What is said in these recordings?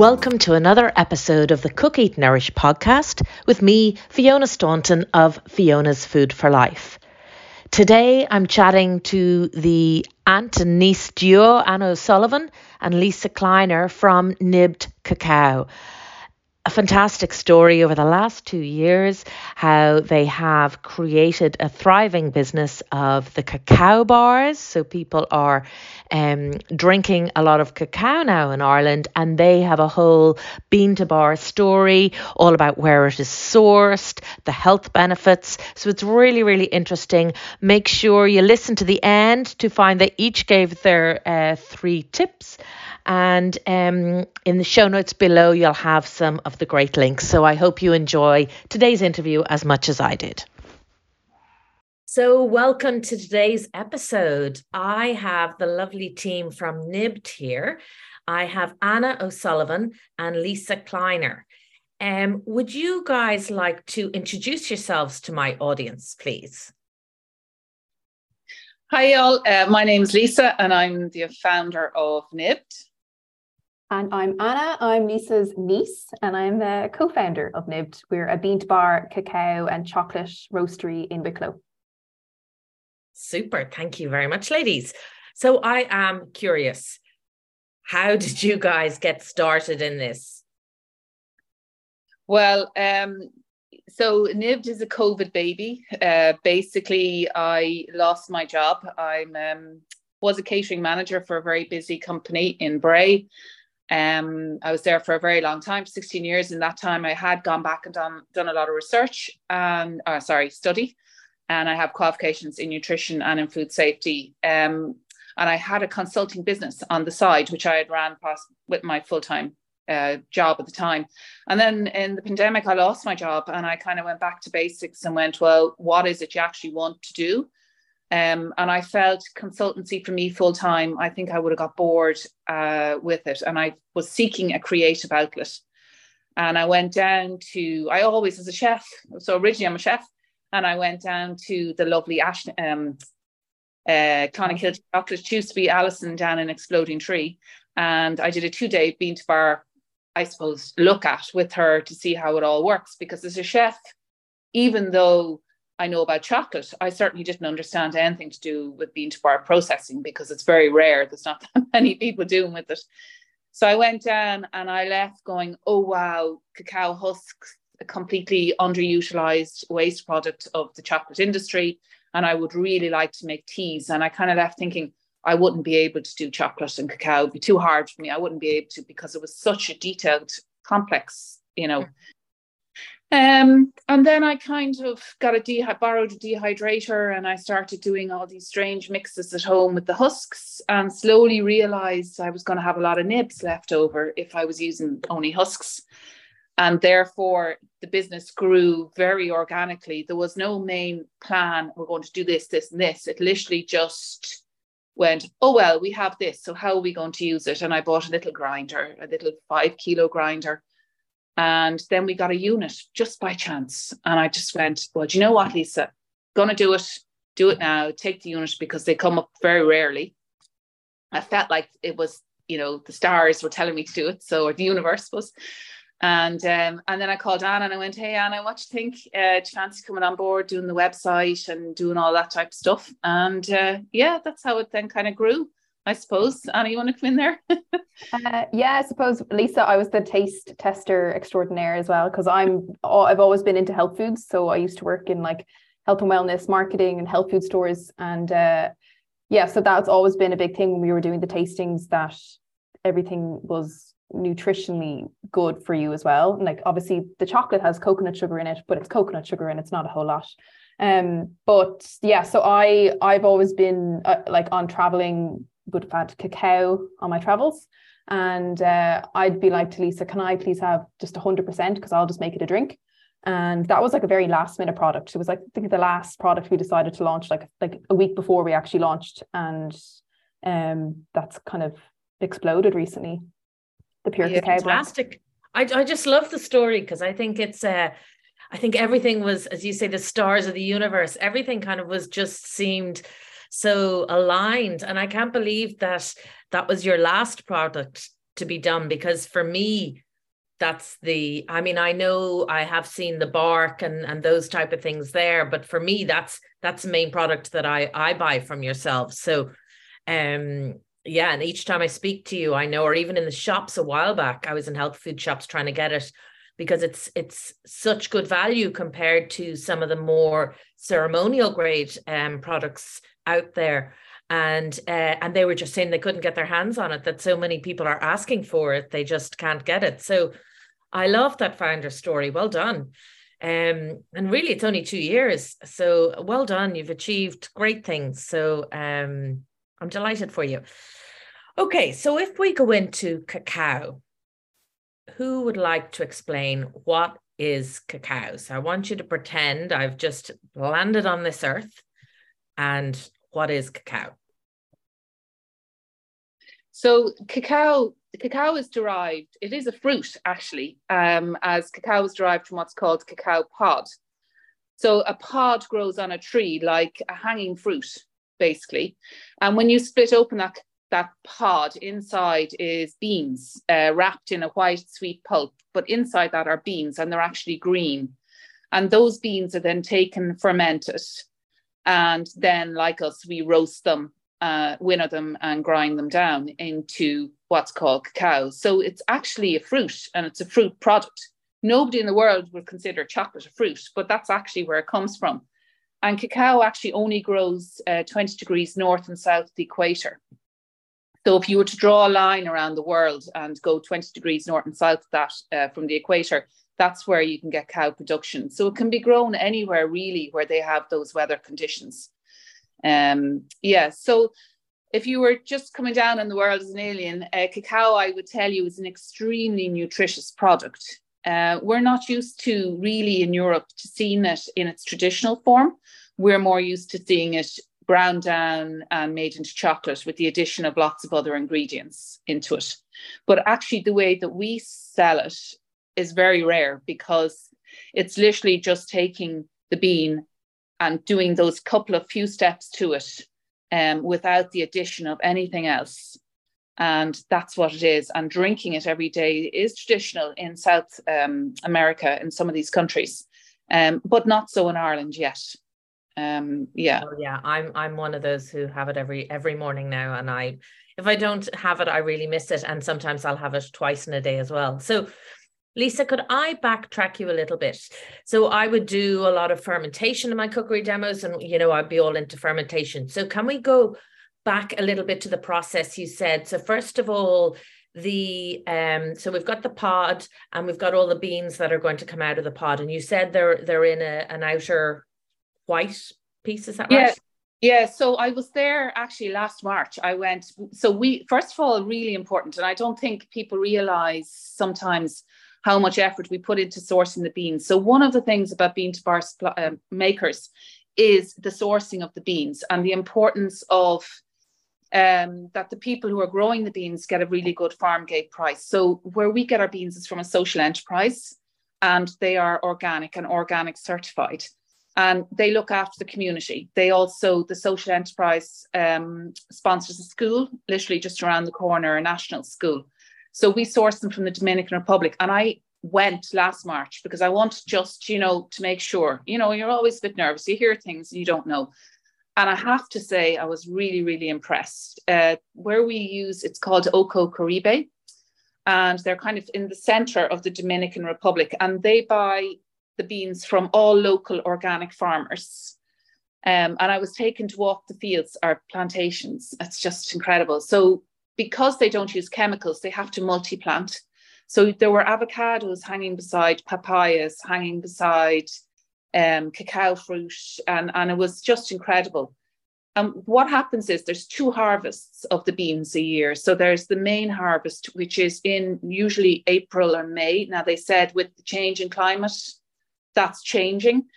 Welcome to another episode of the Cook Eat Nourish podcast with me, Fiona Staunton of Fiona's Food for Life. Today I'm chatting to the aunt and niece duo, Anna O'Sullivan and Lisa Kleiner from Nibbed Cacao fantastic story over the last two years how they have created a thriving business of the cacao bars. So people are um, drinking a lot of cacao now in Ireland, and they have a whole bean to bar story all about where it is sourced, the health benefits. So it's really, really interesting. Make sure you listen to the end to find they each gave their uh, three tips. And um, in the show notes below, you'll have some of the great links. So I hope you enjoy today's interview as much as I did. So, welcome to today's episode. I have the lovely team from Nibbed here. I have Anna O'Sullivan and Lisa Kleiner. Um, would you guys like to introduce yourselves to my audience, please? Hi, y'all. Uh, my name's Lisa, and I'm the founder of Nibbed. And I'm Anna. I'm Lisa's niece, and I'm the co founder of Nibbed. We're a bean to bar, cacao, and chocolate roastery in Wicklow. Super. Thank you very much, ladies. So I am curious how did you guys get started in this? Well, um, so Nibbed is a COVID baby. Uh, basically, I lost my job. I'm um, was a catering manager for a very busy company in Bray um, I was there for a very long time, 16 years. In that time, I had gone back and done done a lot of research and uh, sorry, study, and I have qualifications in nutrition and in food safety. Um, and I had a consulting business on the side, which I had ran past with my full time uh, job at the time. And then in the pandemic, I lost my job, and I kind of went back to basics and went, well, what is it you actually want to do? Um, and I felt consultancy for me full time, I think I would have got bored uh, with it. And I was seeking a creative outlet. And I went down to, I always was a chef. So originally I'm a chef. And I went down to the lovely Ash, um, uh, Clonakilty Chocolate, used to be Alison down in Exploding Tree. And I did a two day bean to bar, I suppose, look at with her to see how it all works. Because as a chef, even though I know about chocolate. I certainly didn't understand anything to do with bean to bar processing because it's very rare. There's not that many people doing with it. So I went down and I left going, oh wow, cacao husks, a completely underutilized waste product of the chocolate industry. And I would really like to make teas. And I kind of left thinking I wouldn't be able to do chocolate and cacao. It'd be too hard for me. I wouldn't be able to because it was such a detailed, complex, you know, mm. Um, and then I kind of got a de- borrowed a dehydrator and I started doing all these strange mixes at home with the husks and slowly realized I was going to have a lot of nibs left over if I was using only husks. And therefore, the business grew very organically. There was no main plan, we're going to do this, this, and this. It literally just went, oh, well, we have this. So, how are we going to use it? And I bought a little grinder, a little five kilo grinder and then we got a unit just by chance. And I just went, well, do you know what, Lisa? Gonna do it, do it now, take the unit because they come up very rarely. I felt like it was, you know, the stars were telling me to do it. So or the universe was. And um, and then I called Anna and I went, Hey Anna, what do you think? Uh, do you fancy coming on board, doing the website and doing all that type of stuff? And uh, yeah, that's how it then kind of grew. I suppose. Anna, you want to come in there? uh, yeah, I suppose Lisa, I was the taste tester extraordinaire as well because I'm I've always been into health foods. So I used to work in like health and wellness marketing and health food stores, and uh, yeah, so that's always been a big thing when we were doing the tastings that everything was nutritionally good for you as well. And like obviously the chocolate has coconut sugar in it, but it's coconut sugar and it's not a whole lot. Um, but yeah, so I I've always been uh, like on traveling would have had cacao on my travels. And uh, I'd be like to Lisa, can I please have just 100% because I'll just make it a drink. And that was like a very last minute product. It was like I think the last product we decided to launch like like a week before we actually launched, and um, that's kind of exploded recently. The pure yeah, cacao. Fantastic. I, I just love the story because I think it's uh I think everything was, as you say, the stars of the universe. Everything kind of was just seemed so aligned. And I can't believe that that was your last product to be done because for me that's the i mean i know i have seen the bark and and those type of things there but for me that's that's the main product that i i buy from yourself so um yeah and each time i speak to you i know or even in the shops a while back i was in health food shops trying to get it because it's it's such good value compared to some of the more ceremonial grade um products out there and uh, and they were just saying they couldn't get their hands on it that so many people are asking for it they just can't get it so I love that founder story. Well done. Um, and really, it's only two years. So well done. You've achieved great things. So um, I'm delighted for you. Okay, so if we go into cacao, who would like to explain what is cacao? So I want you to pretend I've just landed on this earth and what is cacao? So cacao cacao is derived, it is a fruit actually, um, as cacao is derived from what's called cacao pod. So a pod grows on a tree like a hanging fruit, basically. And when you split open that, that pod, inside is beans uh, wrapped in a white sweet pulp, but inside that are beans and they're actually green. And those beans are then taken, fermented, and then, like us, we roast them uh, winnow them and grind them down into what's called cacao. So it's actually a fruit and it's a fruit product. Nobody in the world would consider chocolate a fruit, but that's actually where it comes from. And cacao actually only grows uh, 20 degrees north and south of the equator. So if you were to draw a line around the world and go 20 degrees north and south that uh, from the equator, that's where you can get cow production. So it can be grown anywhere really where they have those weather conditions. Um, yeah, so if you were just coming down in the world as an alien, uh, cacao, I would tell you, is an extremely nutritious product. Uh, we're not used to really in Europe to seeing it in its traditional form. We're more used to seeing it ground down and made into chocolate with the addition of lots of other ingredients into it. But actually, the way that we sell it is very rare because it's literally just taking the bean and doing those couple of few steps to it um, without the addition of anything else. And that's what it is. And drinking it every day is traditional in South um, America in some of these countries, um, but not so in Ireland yet. Um, yeah. Oh, yeah, I'm I'm one of those who have it every every morning now, and I if I don't have it, I really miss it, and sometimes I'll have it twice in a day as well. So Lisa, could I backtrack you a little bit? So I would do a lot of fermentation in my cookery demos, and you know, I'd be all into fermentation. So can we go back a little bit to the process you said? So first of all, the um so we've got the pod and we've got all the beans that are going to come out of the pod and you said they're they're in a, an outer white piece is that yeah. right yeah, so I was there actually last March. I went. So we, first of all, really important, and I don't think people realize sometimes how much effort we put into sourcing the beans. So one of the things about bean to bar uh, makers is the sourcing of the beans and the importance of um, that the people who are growing the beans get a really good farm gate price. So where we get our beans is from a social enterprise and they are organic and organic certified and they look after the community. They also, the social enterprise um, sponsors a school, literally just around the corner, a national school. So we sourced them from the Dominican Republic. And I went last March because I want just, you know, to make sure, you know, you're always a bit nervous. You hear things you don't know. And I have to say, I was really, really impressed. Uh, where we use, it's called Oko Caribe, and they're kind of in the center of the Dominican Republic, and they buy the beans from all local organic farmers. Um, and I was taken to walk the fields or plantations. It's just incredible. So because they don't use chemicals, they have to multi plant. So there were avocados hanging beside papayas, hanging beside um, cacao fruit, and, and it was just incredible. And what happens is there's two harvests of the beans a year. So there's the main harvest, which is in usually April or May. Now they said with the change in climate, that's changing.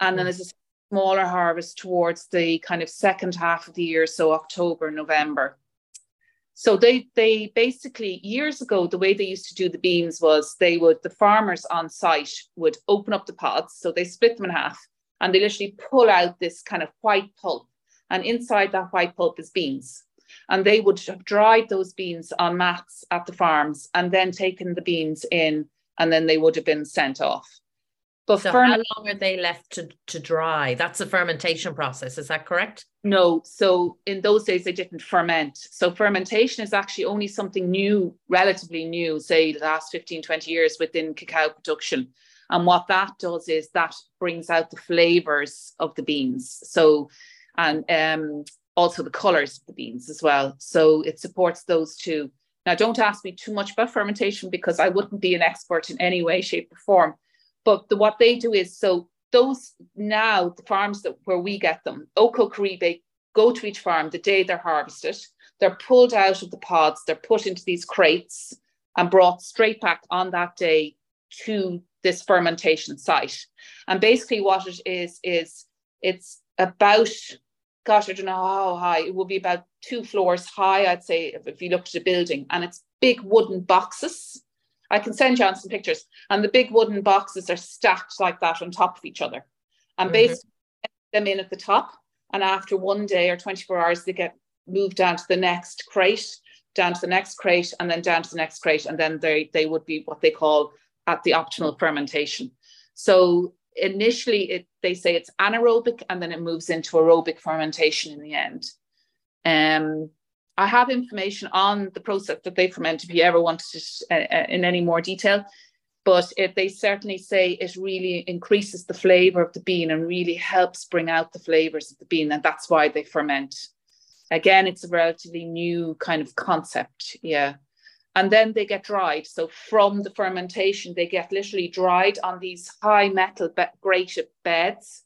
And then mm. there's a smaller harvest towards the kind of second half of the year, so October, November. So they they basically years ago the way they used to do the beans was they would the farmers on site would open up the pods so they split them in half and they literally pull out this kind of white pulp and inside that white pulp is beans. and they would have dried those beans on mats at the farms and then taken the beans in and then they would have been sent off. But so ferment- how long are they left to, to dry? That's a fermentation process, is that correct? No. So in those days they didn't ferment. So fermentation is actually only something new, relatively new, say the last 15, 20 years within cacao production. And what that does is that brings out the flavors of the beans. So and um, also the colors of the beans as well. So it supports those two. Now, don't ask me too much about fermentation because I wouldn't be an expert in any way, shape, or form. But the, what they do is so those now the farms that where we get them, Oko Caribe, go to each farm the day they're harvested. They're pulled out of the pods, they're put into these crates and brought straight back on that day to this fermentation site. And basically, what it is is it's about gosh, I don't know how high. It will be about two floors high, I'd say, if, you look at a building, and it's big wooden boxes I can send you on some pictures. And the big wooden boxes are stacked like that on top of each other. And mm-hmm. basically them in at the top. And after one day or 24 hours, they get moved down to the next crate, down to the next crate, and then down to the next crate. And then they, they would be what they call at the optimal fermentation. So initially it, they say it's anaerobic and then it moves into aerobic fermentation in the end. Um, I have information on the process that they ferment if you ever wanted it uh, uh, in any more detail. But it, they certainly say it really increases the flavor of the bean and really helps bring out the flavors of the bean. And that's why they ferment. Again, it's a relatively new kind of concept. Yeah. And then they get dried. So from the fermentation, they get literally dried on these high metal be- grated beds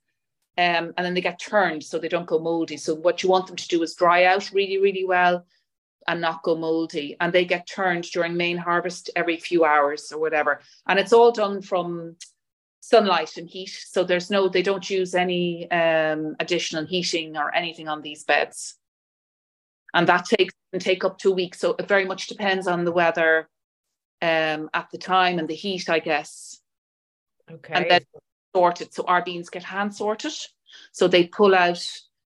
um, and then they get turned so they don't go moldy. So what you want them to do is dry out really, really well and not go moldy. And they get turned during main harvest every few hours or whatever. And it's all done from sunlight and heat. So there's no, they don't use any um, additional heating or anything on these beds. And that takes can take up two weeks. So it very much depends on the weather um, at the time and the heat, I guess. Okay. And then sorted. So our beans get hand sorted. So they pull out,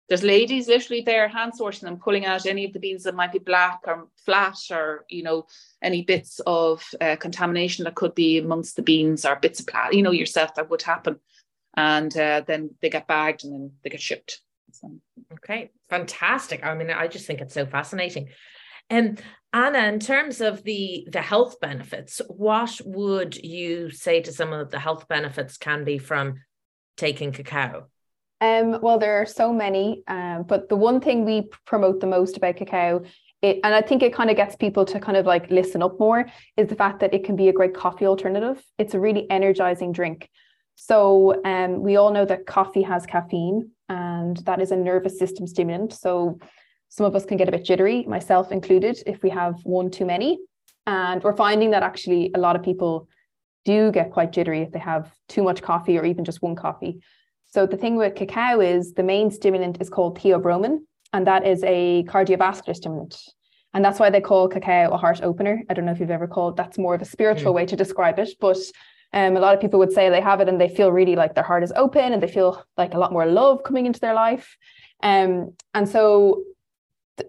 there's ladies literally there hand sorting them, pulling out any of the beans that might be black or flat or, you know, any bits of uh, contamination that could be amongst the beans or bits of plastic, you know, yourself that would happen. And uh, then they get bagged and then they get shipped. So. Okay, fantastic. I mean, I just think it's so fascinating. And Anna, in terms of the the health benefits, what would you say to some of the health benefits can be from taking cacao? Um, well, there are so many, um, but the one thing we promote the most about cacao, it, and I think it kind of gets people to kind of like listen up more, is the fact that it can be a great coffee alternative. It's a really energizing drink. So um, we all know that coffee has caffeine, and that is a nervous system stimulant. So some of us can get a bit jittery, myself included, if we have one too many. And we're finding that actually a lot of people do get quite jittery if they have too much coffee or even just one coffee. So the thing with cacao is the main stimulant is called theobromine, and that is a cardiovascular stimulant. And that's why they call cacao a heart opener. I don't know if you've ever called that's more of a spiritual mm. way to describe it, but um, a lot of people would say they have it and they feel really like their heart is open and they feel like a lot more love coming into their life. Um, and so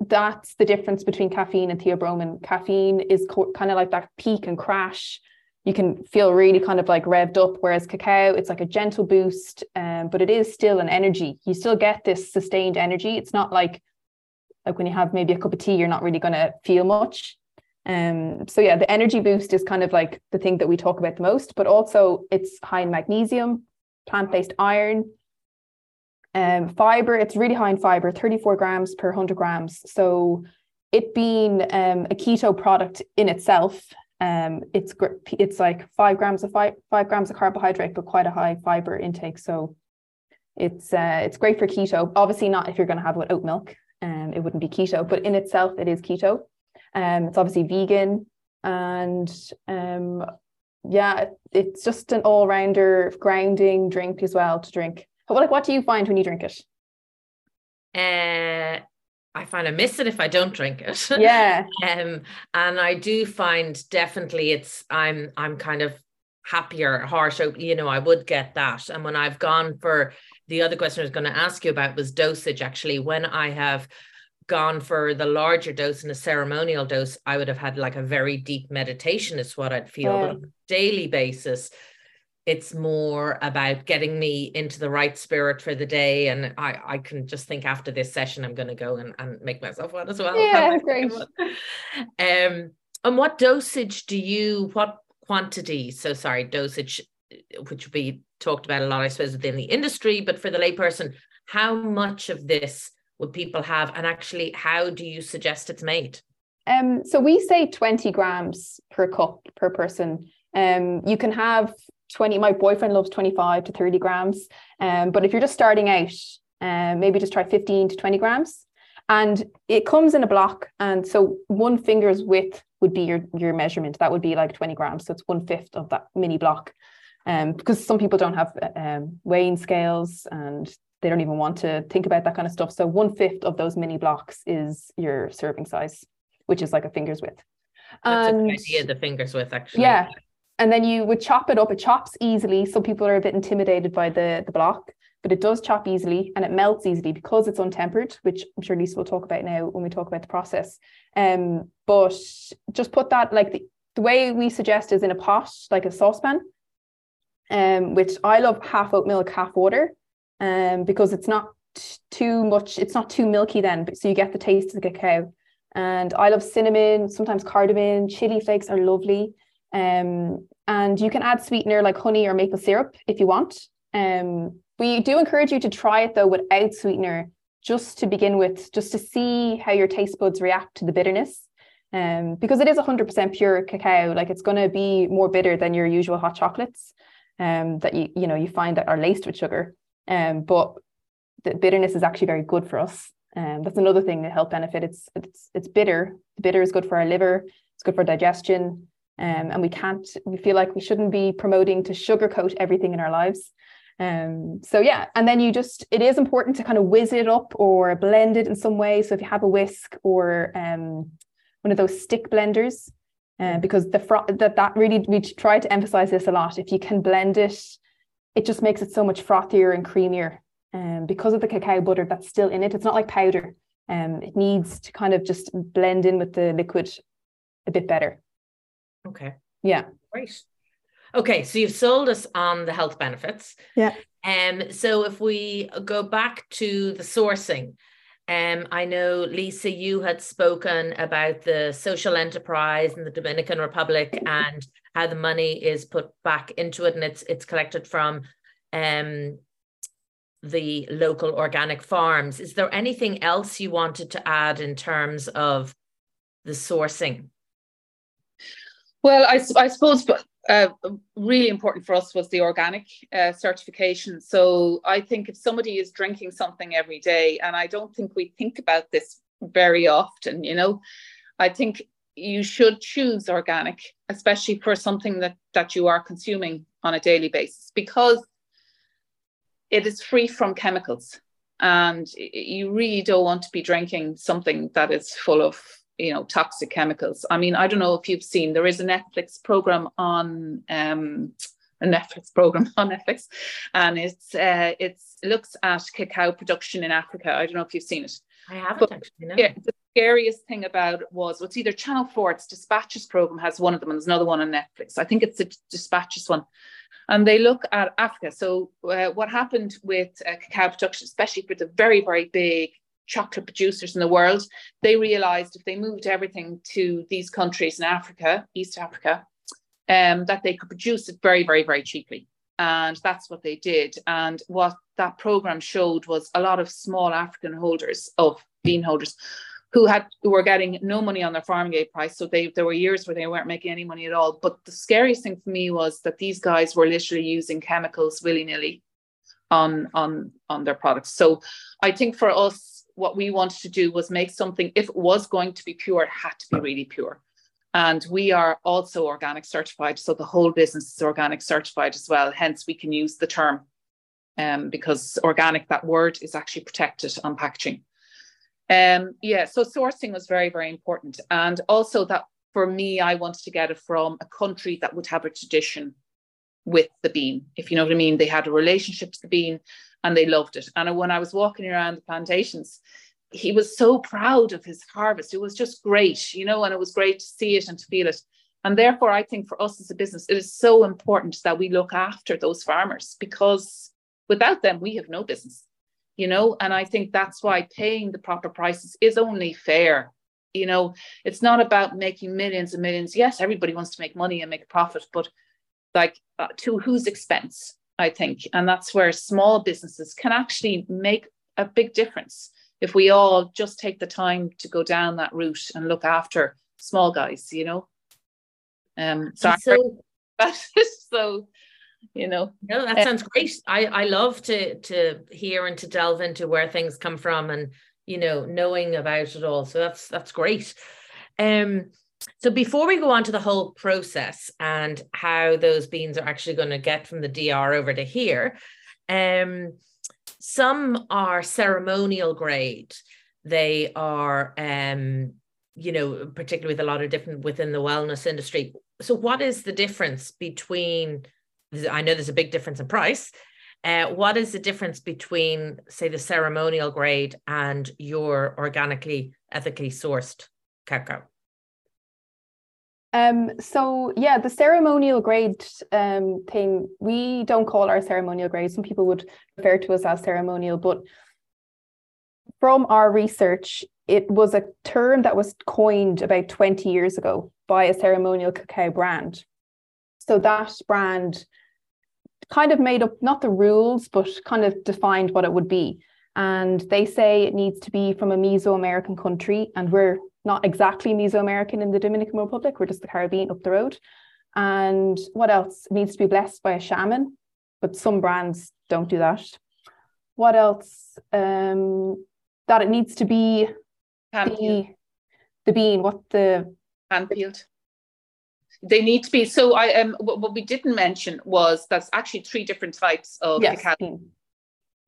that's the difference between caffeine and theobromine. Caffeine is co- kind of like that peak and crash. You can feel really kind of like revved up, whereas cacao, it's like a gentle boost, um, but it is still an energy. You still get this sustained energy. It's not like like when you have maybe a cup of tea, you're not really going to feel much. Um, so yeah, the energy boost is kind of like the thing that we talk about the most, but also it's high in magnesium, plant-based iron, um, fiber, it's really high in fiber, 34 grams per 100 grams. So it being um, a keto product in itself, um, it's it's like five grams of five, grams of carbohydrate, but quite a high fiber intake. So it's uh, it's great for keto. Obviously, not if you're going to have it with oat milk. Um, it wouldn't be keto, but in itself, it is keto. Um, it's obviously vegan, and um, yeah, it's just an all rounder grounding drink as well to drink. But like, what do you find when you drink it? Uh, I find I miss it if I don't drink it. Yeah. um, and I do find definitely it's I'm I'm kind of happier, harsh. You know, I would get that. And when I've gone for the other question I was going to ask you about was dosage. Actually, when I have gone for the larger dose and a ceremonial dose, I would have had like a very deep meditation, is what I'd feel. Yeah. On a daily basis, it's more about getting me into the right spirit for the day. And I, I can just think after this session, I'm going to go and, and make myself one as well. Yeah, great. Um, and what dosage do you, what quantity, so sorry, dosage, which we talked about a lot, I suppose, within the industry, but for the layperson, how much of this would people have? And actually, how do you suggest it's made? Um, so we say 20 grams per cup per person. Um, you can have 20 my boyfriend loves 25 to 30 grams. Um, but if you're just starting out um, maybe just try 15 to 20 grams. And it comes in a block. And so one finger's width would be your your measurement. That would be like 20 grams. So it's one fifth of that mini block. Um, because some people don't have um, weighing scales and they don't even want to think about that kind of stuff. So one fifth of those mini blocks is your serving size which is like a finger's width. That's and, a good idea, the fingers width actually. Yeah, and then you would chop it up. It chops easily. Some people are a bit intimidated by the, the block, but it does chop easily and it melts easily because it's untempered, which I'm sure Lisa will talk about now when we talk about the process. Um, but just put that like the, the way we suggest is in a pot, like a saucepan, um, which I love half oat milk, half water, um, because it's not t- too much, it's not too milky then, so you get the taste of the cacao. And I love cinnamon, sometimes cardamom, chili flakes are lovely. Um, and you can add sweetener like honey or maple syrup if you want. Um, we do encourage you to try it though without sweetener, just to begin with, just to see how your taste buds react to the bitterness. Um, because it is 100% pure cacao, like it's going to be more bitter than your usual hot chocolates um, that you you know you find that are laced with sugar. Um, but the bitterness is actually very good for us. Um, that's another thing, the health benefit. It's it's it's bitter. The bitter is good for our liver. It's good for digestion. Um, and we can't, we feel like we shouldn't be promoting to sugarcoat everything in our lives. Um, so yeah, and then you just, it is important to kind of whiz it up or blend it in some way. So if you have a whisk or um, one of those stick blenders, uh, because the fro- that that really we try to emphasize this a lot. If you can blend it, it just makes it so much frothier and creamier. Um, because of the cacao butter that's still in it, it's not like powder. Um, it needs to kind of just blend in with the liquid a bit better. Okay. Yeah. Great. Okay, so you've sold us on the health benefits. Yeah. Um, so if we go back to the sourcing, um, I know Lisa, you had spoken about the social enterprise in the Dominican Republic and how the money is put back into it and it's it's collected from um the local organic farms. Is there anything else you wanted to add in terms of the sourcing? Well, I, I suppose uh, really important for us was the organic uh, certification. So I think if somebody is drinking something every day, and I don't think we think about this very often, you know, I think you should choose organic, especially for something that that you are consuming on a daily basis, because it is free from chemicals, and you really don't want to be drinking something that is full of you know toxic chemicals. I mean i don't know if you've seen there is a netflix program on um a netflix program on netflix and it's uh it's it looks at cacao production in africa. I don't know if you've seen it. I haven't but, actually no. yeah the scariest thing about it was it's either channel 4 it's dispatches program has one of them and there's another one on netflix. I think it's the dispatches one. And they look at africa. So uh, what happened with uh, cacao production especially for the very very big chocolate producers in the world, they realized if they moved everything to these countries in Africa, East Africa, um, that they could produce it very, very, very cheaply. And that's what they did. And what that program showed was a lot of small African holders of bean holders who had who were getting no money on their farm gate price. So they there were years where they weren't making any money at all. But the scariest thing for me was that these guys were literally using chemicals willy-nilly on on on their products. So I think for us what we wanted to do was make something, if it was going to be pure, it had to be really pure. And we are also organic certified. So the whole business is organic certified as well. Hence, we can use the term um, because organic, that word is actually protected on packaging. Um, yeah, so sourcing was very, very important. And also that for me, I wanted to get it from a country that would have a tradition with the bean, if you know what I mean. They had a relationship to the bean and they loved it. And when I was walking around the plantations, he was so proud of his harvest. It was just great, you know, and it was great to see it and to feel it. And therefore, I think for us as a business, it is so important that we look after those farmers because without them, we have no business, you know. And I think that's why paying the proper prices is only fair. You know, it's not about making millions and millions. Yes, everybody wants to make money and make a profit, but like uh, to whose expense, I think. And that's where small businesses can actually make a big difference if we all just take the time to go down that route and look after small guys, you know. Um, so, so, so you know. No, that sounds great. I I love to to hear and to delve into where things come from and you know knowing about it all. So that's that's great. Um. So before we go on to the whole process and how those beans are actually going to get from the DR over to here, um, some are ceremonial grade. They are um, you know, particularly with a lot of different within the wellness industry. So, what is the difference between? I know there's a big difference in price. Uh, what is the difference between, say, the ceremonial grade and your organically, ethically sourced cacao? Um, so yeah, the ceremonial grade um, thing, we don't call our ceremonial grade. Some people would refer to us as ceremonial, but from our research, it was a term that was coined about 20 years ago by a ceremonial cacao brand. So that brand kind of made up not the rules, but kind of defined what it would be. And they say it needs to be from a Mesoamerican country, and we're not exactly Mesoamerican in the Dominican Republic, we're just the Caribbean up the road. And what else? It needs to be blessed by a shaman, but some brands don't do that. What else? Um, that it needs to be the, the bean, what the hand peeled. They need to be so. I um what, what we didn't mention was that's actually three different types of yes, cacao.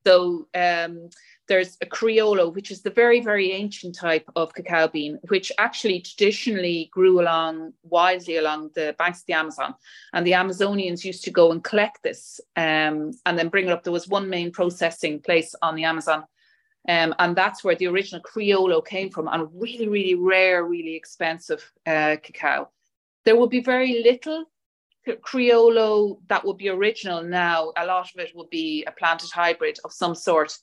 So um, there's a Criollo, which is the very, very ancient type of cacao bean, which actually traditionally grew along widely along the banks of the Amazon. And the Amazonians used to go and collect this um, and then bring it up. There was one main processing place on the Amazon um, and that's where the original Criollo came from, and really, really rare, really expensive uh, cacao. There will be very little Criollo that would be original now. A lot of it will be a planted hybrid of some sort.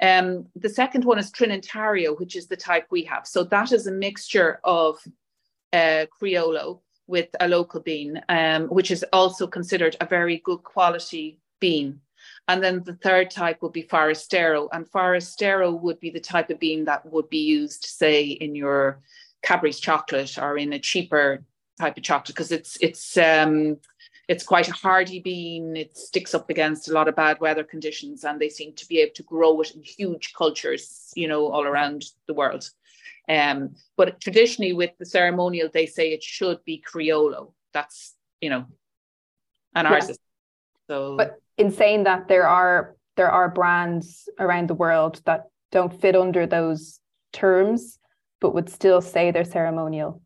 Um, the second one is Trinitario, which is the type we have. So that is a mixture of uh, Criollo with a local bean, um, which is also considered a very good quality bean. And then the third type would be Forastero. And Forastero would be the type of bean that would be used, say, in your Cadbury's chocolate or in a cheaper type of chocolate because it's it's um it's quite a hardy bean. It sticks up against a lot of bad weather conditions, and they seem to be able to grow it in huge cultures, you know, all around the world. Um, but traditionally, with the ceremonial, they say it should be Criollo. That's you know, and ours yeah. is so. But in saying that there are there are brands around the world that don't fit under those terms but would still say they're ceremonial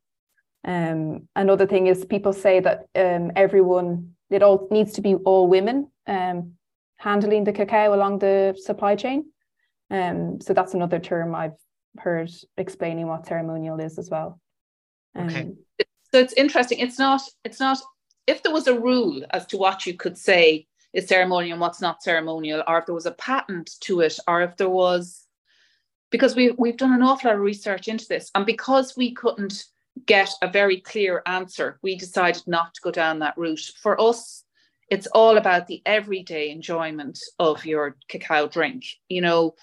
um, another thing is people say that um, everyone it all needs to be all women um, handling the cacao along the supply chain. Um, so that's another term i've heard explaining what ceremonial is as well. Okay. Um, so it's interesting. It's not it's not if there was a rule as to what you could say is ceremonial and what's not ceremonial, or if there was a patent to it, or if there was, because we, we've done an awful lot of research into this. And because we couldn't get a very clear answer, we decided not to go down that route. For us, it's all about the everyday enjoyment of your cacao drink. You know,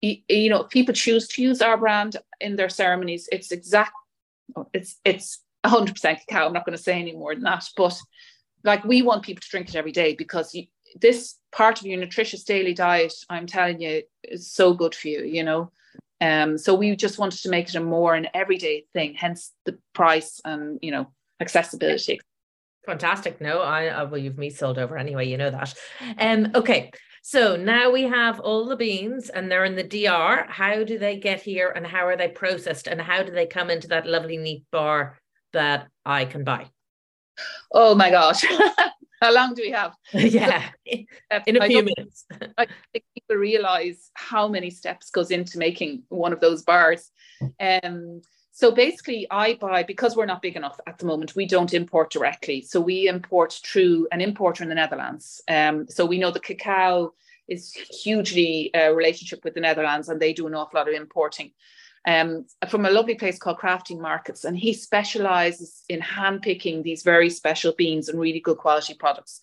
you, you know, people choose to use our brand in their ceremonies, it's exact, it's it's 100% cacao. I'm not going to say any more than that, but like we want people to drink it every day because you, this part of your nutritious daily diet, I'm telling you, is so good for you, you know. Um, so we just wanted to make it a more an everyday thing, hence the price and you know accessibility. Fantastic. No, I uh, well, you've me sold over anyway. You know that. Um. Okay. So now we have all the beans and they're in the DR. How do they get here and how are they processed and how do they come into that lovely neat bar that I can buy? Oh my gosh. How long do we have? yeah, in a few minutes. I think people realize how many steps goes into making one of those bars. Um, so basically, I buy because we're not big enough at the moment. We don't import directly, so we import through an importer in the Netherlands. Um, so we know the cacao is hugely a uh, relationship with the Netherlands, and they do an awful lot of importing. Um, from a lovely place called Crafting Markets, and he specializes in handpicking these very special beans and really good quality products.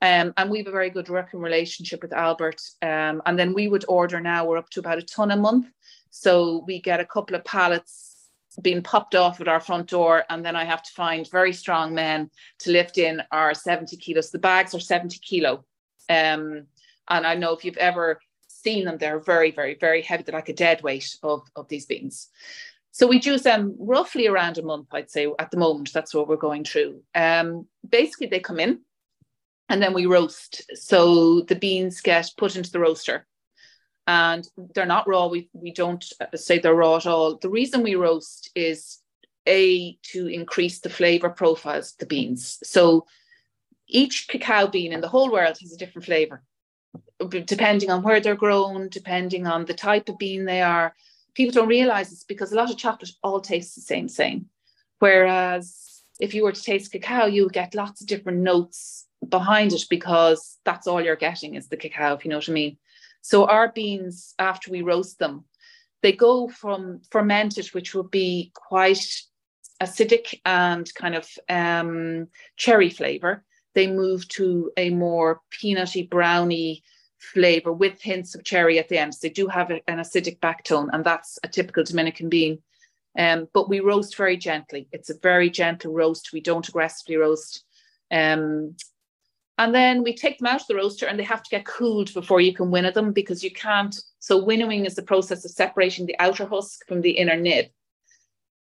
Um, and we have a very good working relationship with Albert. Um, and then we would order now, we're up to about a ton a month. So we get a couple of pallets being popped off at our front door, and then I have to find very strong men to lift in our 70 kilos. The bags are 70 kilo. Um, and I know if you've ever seen them, they're very, very, very heavy. They're like a dead weight of, of these beans. So we juice them roughly around a month, I'd say, at the moment. That's what we're going through. Um, basically, they come in and then we roast. So the beans get put into the roaster and they're not raw. We, we don't say they're raw at all. The reason we roast is a to increase the flavor profiles of the beans. So each cacao bean in the whole world has a different flavor, depending on where they're grown, depending on the type of bean they are. People don't realize this because a lot of chocolate all tastes the same, same. Whereas if you were to taste cacao, you would get lots of different notes behind it because that's all you're getting is the cacao, if you know what I mean. So our beans, after we roast them, they go from fermented, which will be quite acidic and kind of um, cherry flavor. They move to a more peanutty, browny flavor with hints of cherry at the end. So they do have an acidic backtone, and that's a typical Dominican bean. Um, but we roast very gently. It's a very gentle roast. We don't aggressively roast. Um, and then we take them out of the roaster and they have to get cooled before you can winnow them because you can't. So winnowing is the process of separating the outer husk from the inner nib.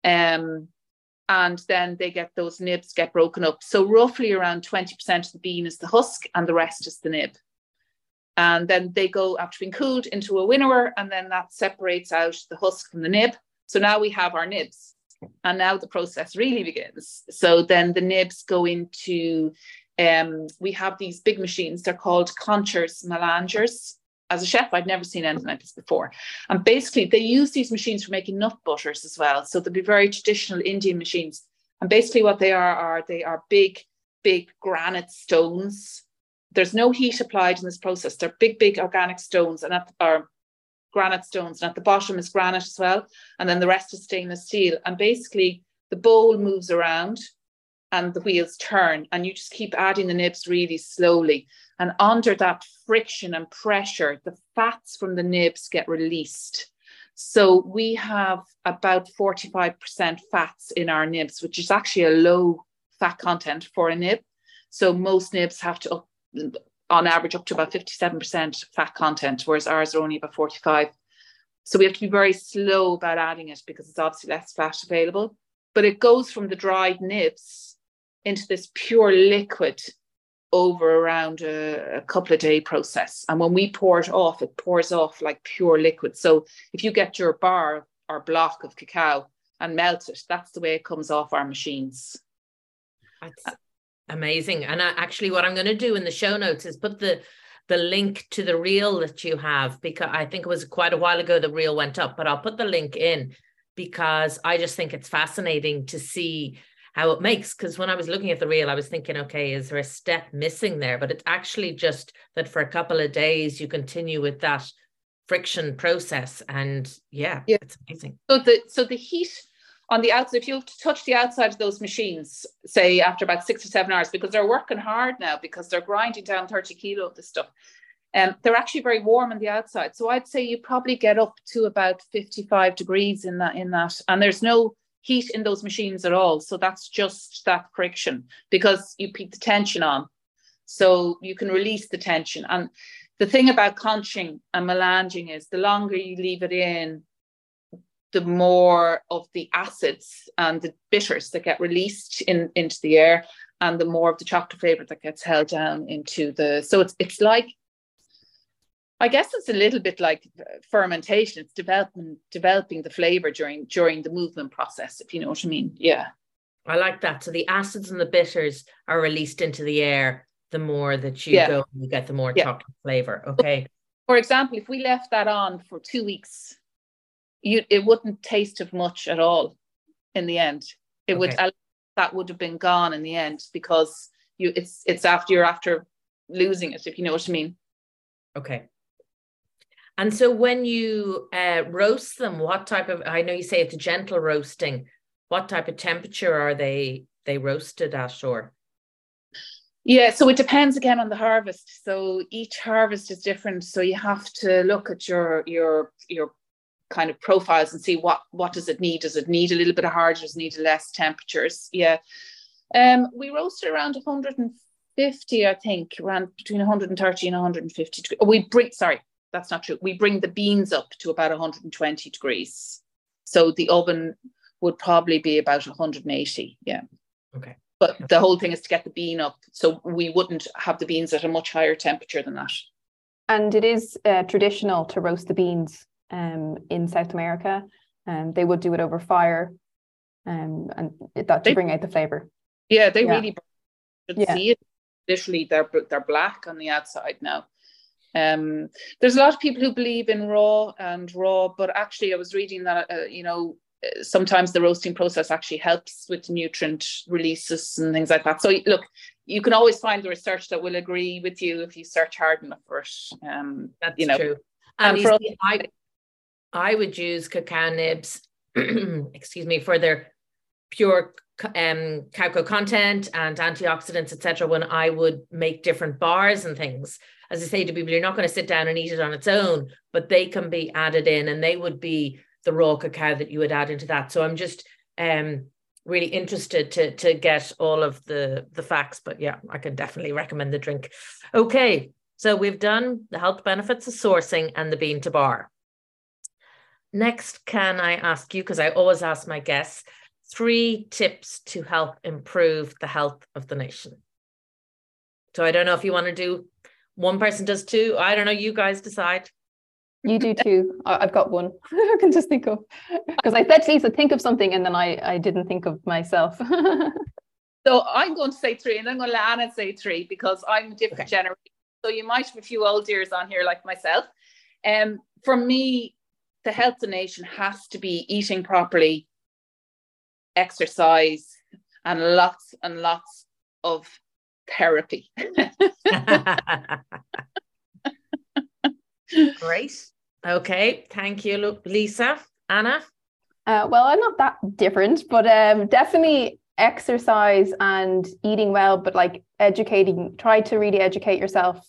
Um, and then they get those nibs get broken up. So roughly around 20% of the bean is the husk and the rest is the nib. And then they go after being cooled into a winnower and then that separates out the husk from the nib. So now we have our nibs. And now the process really begins. So then the nibs go into um, we have these big machines. They're called conchers, melangers. As a chef, I'd never seen anything like this before. And basically, they use these machines for making nut butters as well. So they'll be very traditional Indian machines. And basically, what they are are they are big, big granite stones. There's no heat applied in this process. They're big, big organic stones, and at are granite stones, and at the bottom is granite as well. And then the rest is stainless steel. And basically, the bowl moves around and the wheels turn and you just keep adding the nibs really slowly. And under that friction and pressure the fats from the nibs get released. So we have about 45% fats in our nibs which is actually a low fat content for a nib. So most nibs have to up, on average up to about 57% fat content whereas ours are only about 45 so we have to be very slow about adding it because it's obviously less fat available. But it goes from the dried nibs into this pure liquid over around a, a, couple of day process. And when we pour it off, it pours off like pure liquid. So if you get your bar or block of cacao and melt it, that's the way it comes off our machines. That's amazing. And I, actually, what I'm going to do in the show notes is put the the link to the reel that you have because I think it was quite a while ago the reel went up, but I'll put the link in because I just think it's fascinating to see how it makes because when I was looking at the reel, I was thinking, okay, is there a step missing there? But it's actually just that for a couple of days you continue with that friction process, and yeah, yeah. it's amazing. So the so the heat on the outside, if you touch the outside of those machines, say after about six or seven hours, because they're working hard now because they're grinding down 30 kilo of this stuff. Um, they're actually very warm on the outside. So I'd say you probably get up to about 55 degrees in that in that. And there's no heat in those machines at all. So that's just that friction because you keep the tension on. So you can release the tension. And the thing about conching and melanging is the longer you leave it in, the more of the acids and the bitters that get released in, into the air and the more of the chocolate flavor that gets held down into the so it's it's like I guess it's a little bit like fermentation. It's developing developing the flavor during during the movement process, if you know what I mean. Yeah. I like that. So the acids and the bitters are released into the air the more that you Yeah. go, you get the more Yeah. chocolate flavor. Okay. For example, if we left that on for two weeks, you it wouldn't taste of much at all in the end. It would that would have been gone in the end because you it's it's after you're after losing it, if you know what I mean. Okay. And so when you uh, roast them, what type of, I know you say it's a gentle roasting, what type of temperature are they they roasted at or? Yeah, so it depends again on the harvest. So each harvest is different. So you have to look at your your your kind of profiles and see what what does it need. Does it need a little bit of hard? Does it need less temperatures? Yeah. Um, we roasted around 150, I think, around between 130 and 150. deg- We bring sorry, that's not true. We bring the beans up to about 120 degrees. So the oven would probably be about 180. Yeah Okay. but the whole thing is to get the bean up so we wouldn't have the beans at a much higher temperature than that And it is uh, traditional to roast the beans um, in South America. Um, they would do it over fire um, and that to They- bring out the flavor. yeah they Yeah. really should Yeah. see it literally they're they're black on the outside now um there's a lot of people who believe in raw and raw but actually i was reading that uh, you know uh, sometimes the roasting process actually helps with nutrient releases and things like that so look you can always find the research that will agree with you if you search hard enough for it um That's you know true. And, and for- see, I, I would use cacao nibs, excuse me, for their pure um, cacao content and antioxidants, etc. When I would make different bars and things, as I say to people, you're not going to sit down and eat it on its own, but they can be added in, and they would be the raw cacao that you would add into that. So I'm just um, really interested to to get all of the the facts. But yeah, I can definitely recommend the drink. Okay, so we've done the health benefits of sourcing and the bean to bar. Next, can I ask you, because I always ask my guests, three tips to help improve the health of the nation? So I don't know if you want to do one person does two. I don't know. You guys decide. You do too. I- I've got one I can just think of because I said to Lisa, think of something, and then I, I didn't think of myself. So I'm going to say three, and I'm going to let Anna say three because I'm a different Okay. generation. So you might have a few old ears on here like myself. Um, for me, the health of the nation has to be eating properly, exercise, and lots and lots of therapy. Great. Okay. Thank you, Lu- Lisa. Anna. Uh, well, I'm not that different, but um, definitely exercise and eating well, but like educating, try to really educate yourself.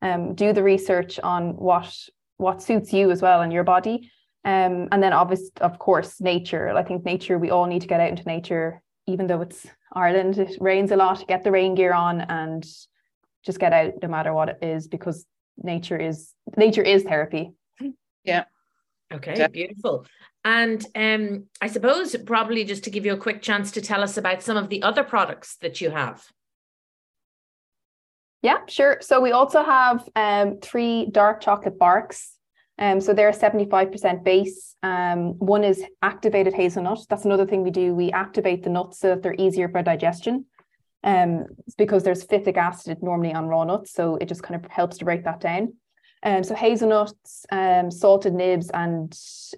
Um, do the research on what what suits you as well and your body. Um, and then obvious, of course, nature. I think nature, we all need to get out into nature, even though it's Ireland, it rains a lot, get the rain gear on and just get out no matter what it is, because nature is nature is therapy. Yeah. Okay, Yeah. beautiful. And um, I suppose probably just to give you a quick chance to tell us about some of the other products that you have. Yeah, sure. So we also have um, three dark chocolate barks. Um, so they're a 75% base. Um, one is activated hazelnut. That's another thing we do. We activate the nuts so that they're easier for digestion. Um, because there's phytic acid normally on raw nuts, so it just kind of helps to break that down. Um, so hazelnuts, um, salted nibs, and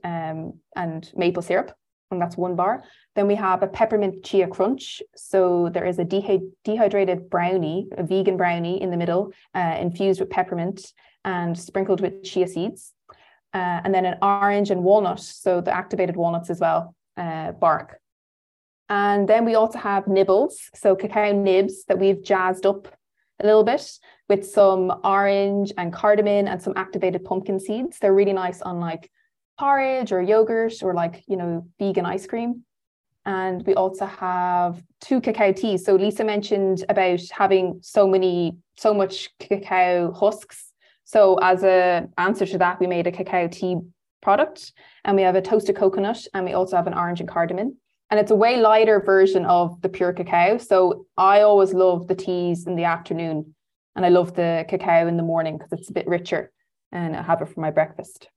um, and maple syrup, and that's one bar. Then we have a peppermint chia crunch. So there is a dehy- dehydrated brownie, a vegan brownie in the middle, uh, infused with peppermint and sprinkled with chia seeds. Uh, and then an orange and walnut, so the activated walnuts as well, uh, bark. And then we also have nibbles, so cacao nibs that we've jazzed up a little bit with some orange and cardamom and some activated pumpkin seeds. They're really nice on like porridge or yogurt or like, you know, vegan ice cream. And we also have two cacao teas. So Lisa mentioned about having so many, so much cacao husks. So as a answer to that, we made a cacao tea product and we have a toasted coconut and we also have an orange and cardamom. And it's a way lighter version of the pure cacao. So I always love the teas in the afternoon and I love the cacao in the morning because it's a bit richer and I have it for my breakfast.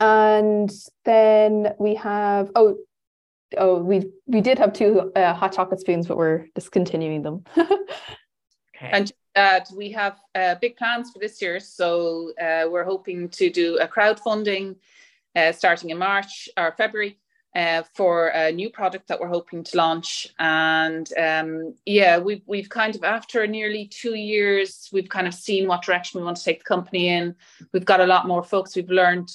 And then we have, oh, oh, we we did have two uh, hot chocolate spoons, but we're discontinuing them. Okay. And uh, we have uh, big plans for this year. So uh, we're hoping to do a crowdfunding uh, starting in March or February uh, for a new product that we're hoping to launch. And um, yeah, we've, we've kind of, after nearly two years, we've kind of seen what direction we want to take the company in. We've got a lot more folks. We've learned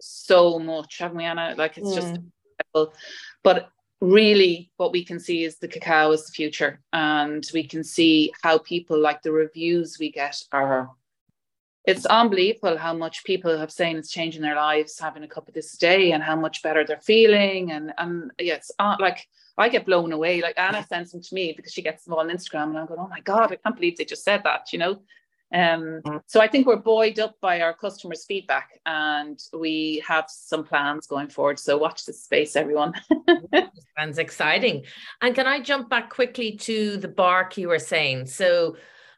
so much, haven't we, Anna? Like it's mm. just incredible. But really what we can see is the cacao is the future and we can see how people like the reviews we get are it's unbelievable how much people have saying it's changing their lives having a cup of this day and how much better they're feeling and and yeah it's uh, like I get blown away. Like Anna sends them to me because she gets them all on Instagram and I'm going oh my god I can't believe they just said that you know um, mm. so I think we're buoyed up by our customers' feedback, and we have some plans going forward. So watch this space, everyone. sounds exciting. And can I jump back quickly to the bark you were saying? So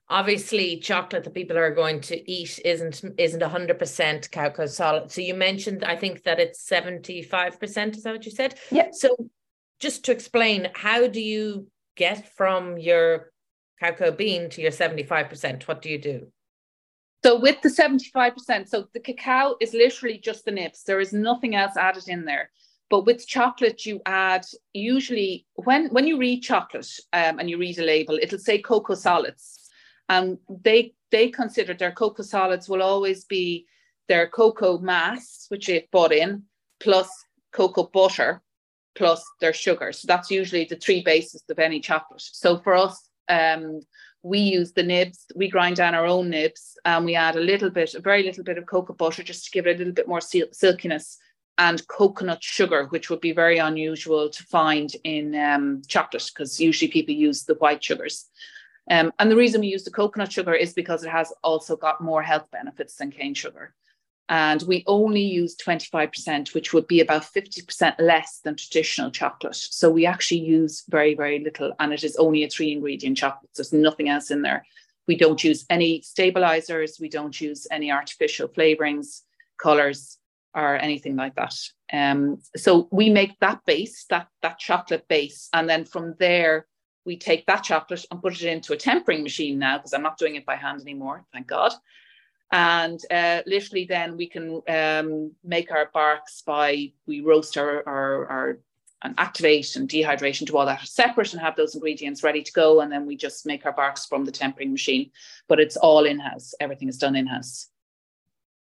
obviously, chocolate that people are going to eat isn't isn't hundred percent cacao solid. So you mentioned, I think that it's seventy five percent. Is that what you said? Yeah. So just to explain, how do you get from your cacao bean to your 75%, what do you do? So with the 75%, so the cacao is literally just the nibs. There is nothing else added in there. But with chocolate, you add usually when when you read chocolate um, and you read a label, it'll say cocoa solids, and they they consider their cocoa solids will always be their cocoa mass, which they've bought in, plus cocoa butter, plus their sugar. So that's usually the three bases of any chocolate. So for us, um, we use the nibs, we grind down our own nibs, and we add a little bit, a very little bit of cocoa butter just to give it a little bit more sil- silkiness, and coconut sugar, which would be very unusual to find in um, chocolate because usually people use the white sugars. Um, and the reason we use the coconut sugar is because it has also got more health benefits than cane sugar and we only use 25%, which would be about 50% less than traditional chocolate. So we actually use very, very little, and it is only a three ingredient chocolate. There's nothing else in there. We don't use any stabilizers, we don't use any artificial flavorings, colors, or anything like that. Um, so we make that base, that, that chocolate base, and then from there, we take that chocolate and put it into a tempering machine now because I'm not doing it by hand anymore, thank God and uh, literally then we can um, make our barks by we roast our, our, our and activate and dehydration do all that are separate and have those ingredients ready to go. And then we just make our barks from the tempering machine but it's all in-house. Everything is done in-house.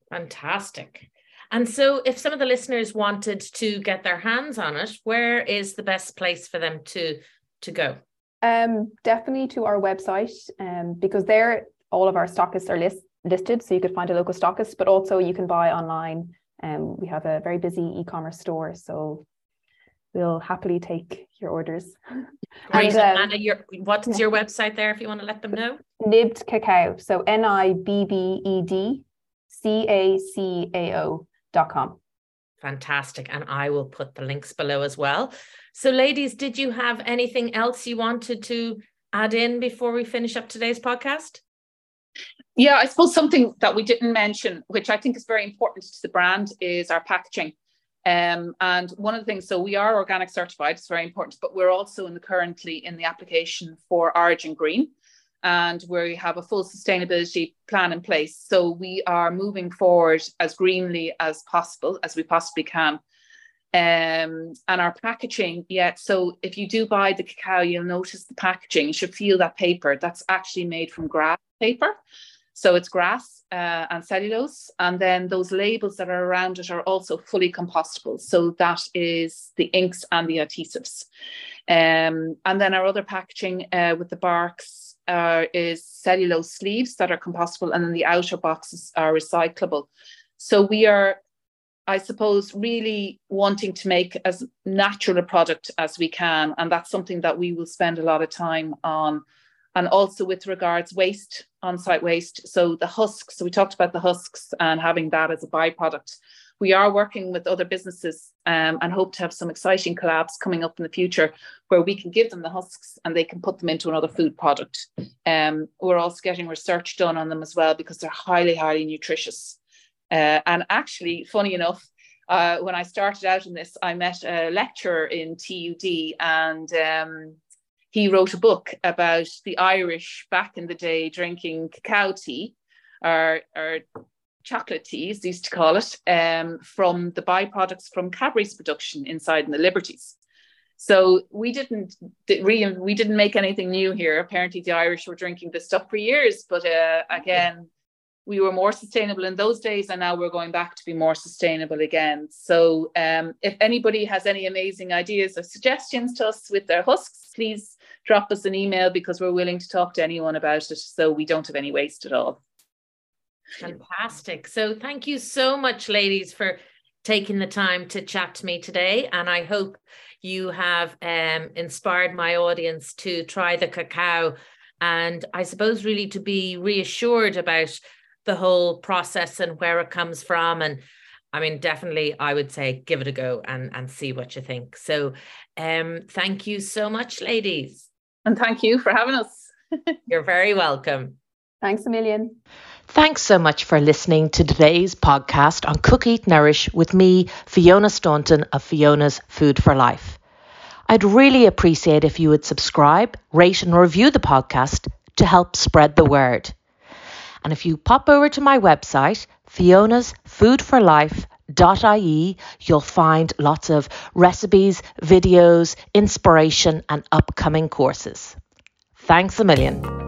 Fantastic. And so if some of the listeners wanted to get their hands on it where is the best place for them to to go? Um definitely to our website um because there all of our stockists are list, listed so you could find a local stockist, but also you can buy online. Um, we have a very busy e-commerce store, so we'll happily take your orders. Great. And, um, Anna, your, what's yeah. your website there if you want to let them know? Nibbed Cacao. So N I B B E D C A C A O dot com. Fantastic. And I will put the links below as well. So, ladies, did you have anything else you wanted to add in before we finish up today's podcast? Yeah, I suppose something that we didn't mention, which I think is very important to the brand, is our packaging. Um, and one of the things, so we are organic certified, it's very important, but we're also in the currently in the application for Origin Green, and we have a full sustainability plan in place. So we are moving forward as greenly as possible, as we possibly can. Um, and our packaging, yeah. So if you do buy the cacao, you'll notice the packaging. You should feel that paper. That's actually made from grass paper. So it's grass uh, and cellulose. And then those labels that are around it are also fully compostable. So that is the inks and the adhesives. Um, and then our other packaging uh, with the barks uh, is cellulose sleeves that are compostable. And then the outer boxes are recyclable. So we are I suppose, really wanting to make as natural a product as we can. And that's something that we will spend a lot of time on and also with regards waste, on-site waste. So the husks, so we talked about the husks and having that as a byproduct. We are working with other businesses um, and hope to have some exciting collabs coming up in the future where we can give them the husks and they can put them into another food product. Um, we're also getting research done on them as well because they're highly, highly nutritious. Uh, and actually, funny enough, uh, when I started out in this, I met a lecturer in TUD and um, he wrote a book about the Irish back in the day drinking cacao tea or, or chocolate teas, used to call it, um, from the byproducts from Cadbury's production inside in the Liberties. So we didn't we didn't make anything new here. Apparently, the Irish were drinking this stuff for years, but uh, again, we were more sustainable in those days, and now we're going back to be more sustainable again. So, um, if anybody has any amazing ideas or suggestions to us with their husks, please drop us an email because we're willing to talk to anyone about it, so we don't have any waste at all. Fantastic. So, thank you so much, ladies, for taking the time to chat to me today, and I hope you have um, inspired my audience to try the cacao and I suppose really to be reassured about the whole process and where it comes from. And I mean, definitely, I would say give it a go and, and see what you think. So, um, thank you so much, ladies. And thank you for having us. You're very welcome. Thanks a million. Thanks so much for listening to today's podcast on Cook, Eat, Nourish with me, Fiona Staunton of Fiona's Food for Life. I'd really appreciate if you would subscribe, rate, and review the podcast to help spread the word. And if you pop over to my website, Fiona's Food for Life.ie, you'll find lots of recipes, videos, inspiration, and upcoming courses. Thanks a million.